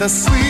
The sweetest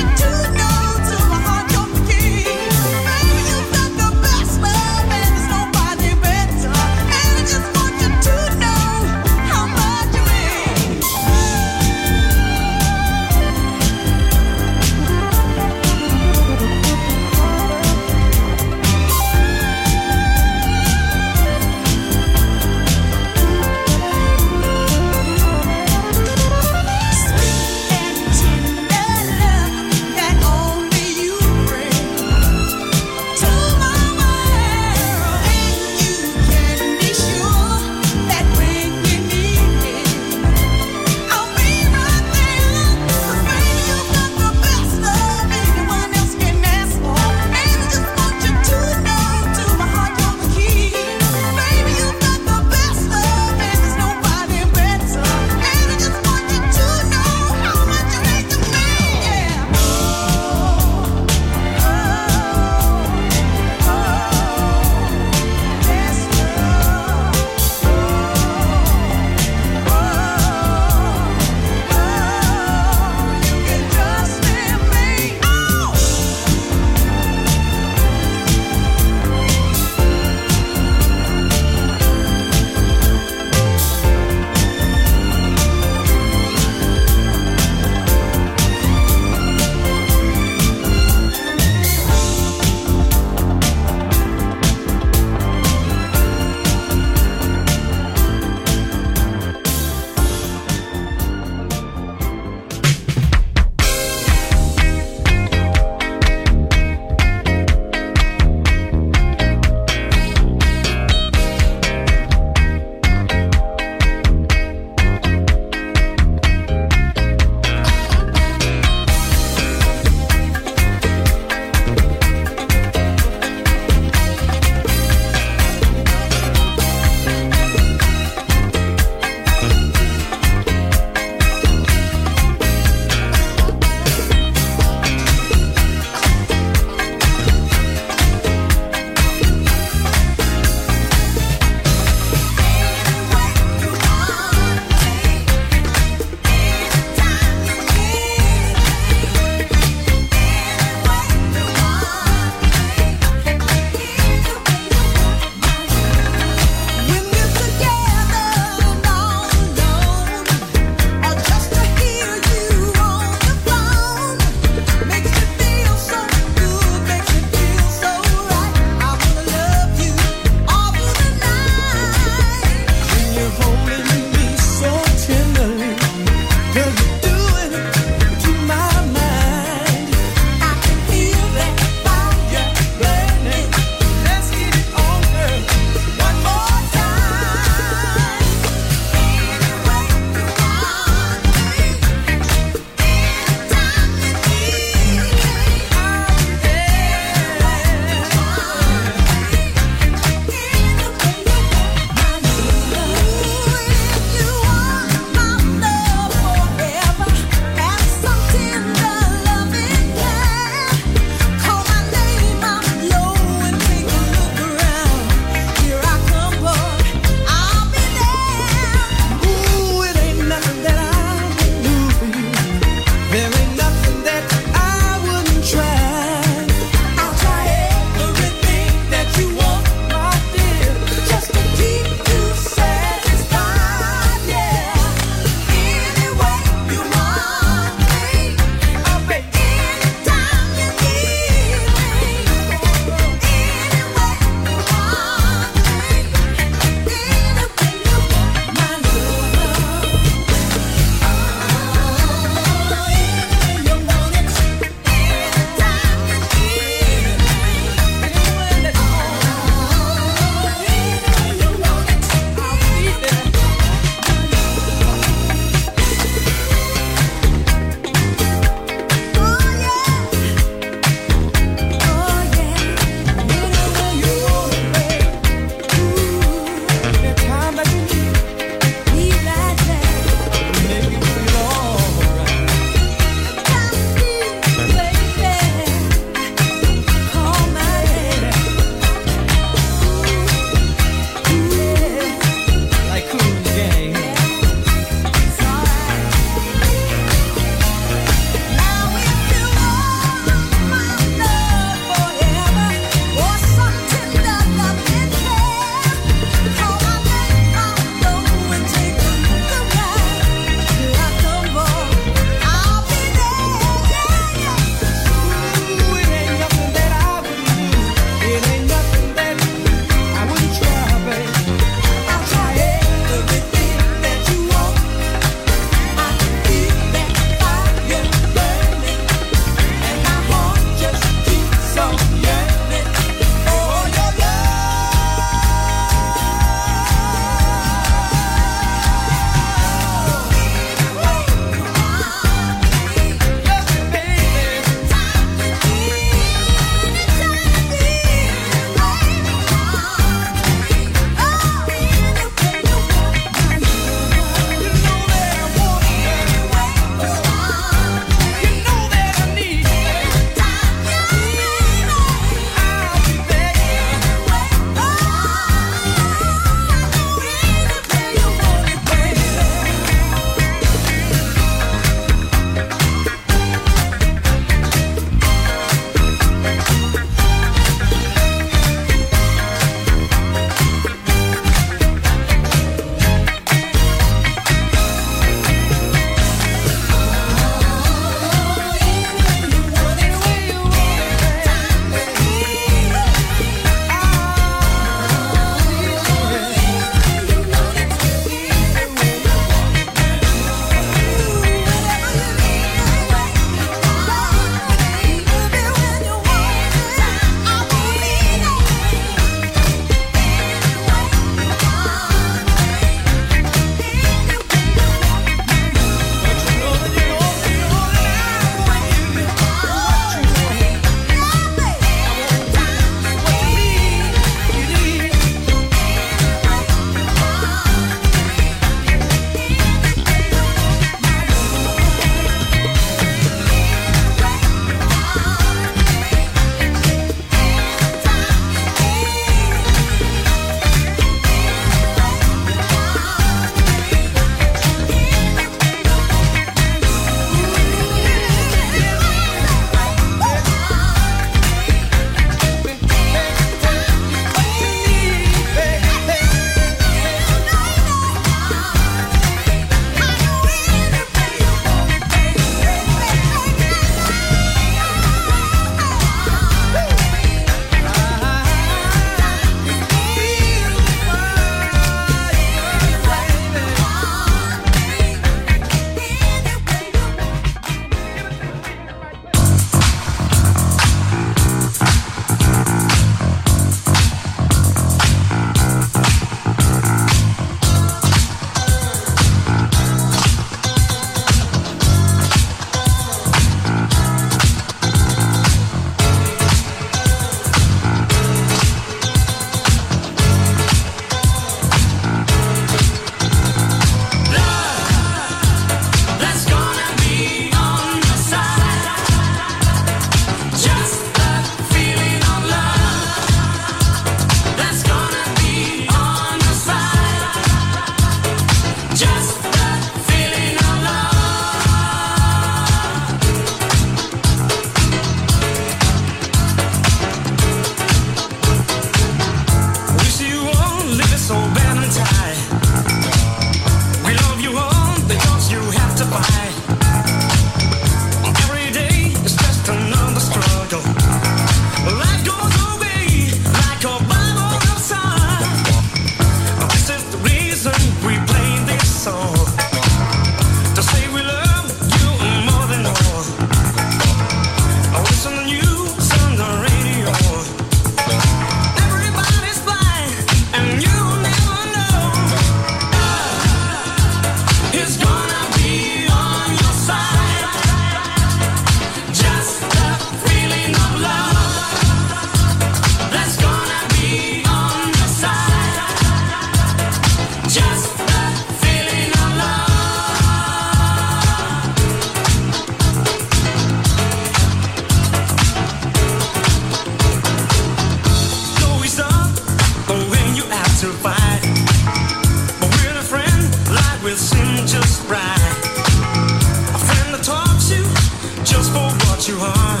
you are.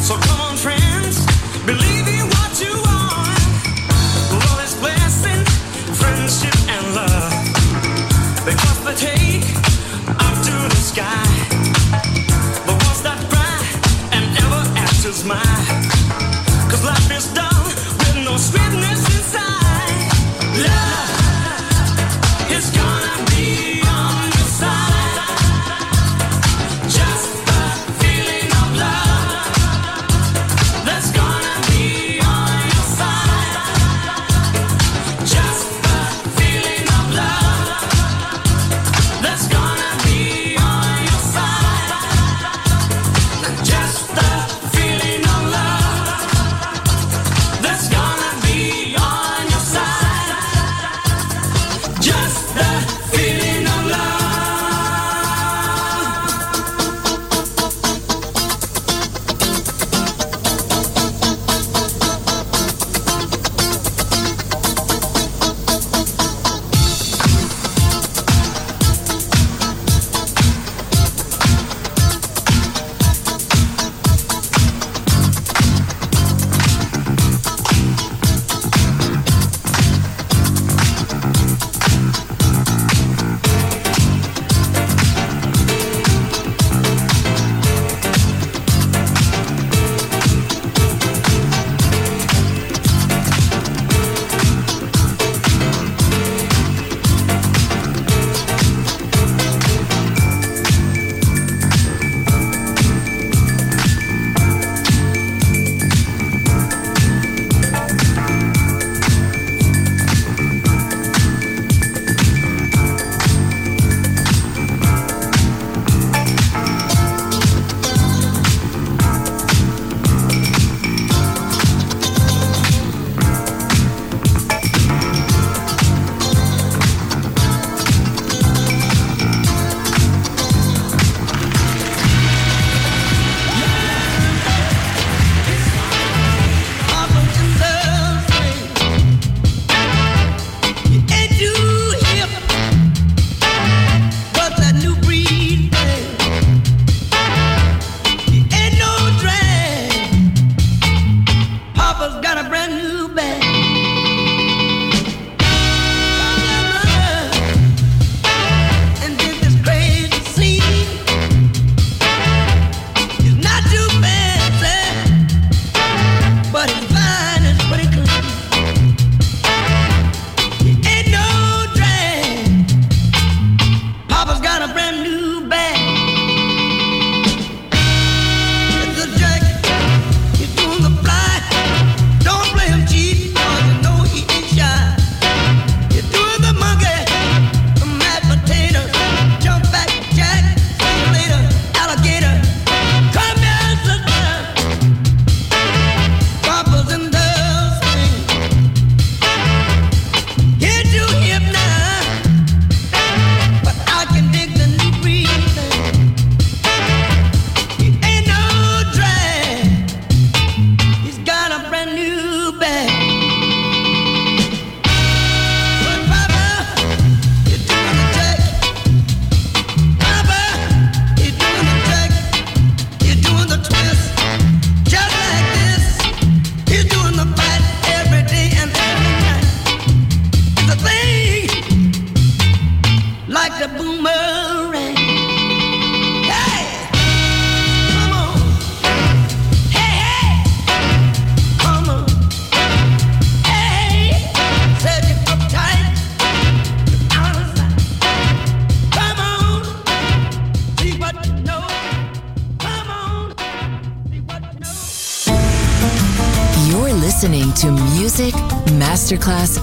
So come on, friends, believe in what you are. Friendship and love. They cross the up to the sky. That and ever after's mine.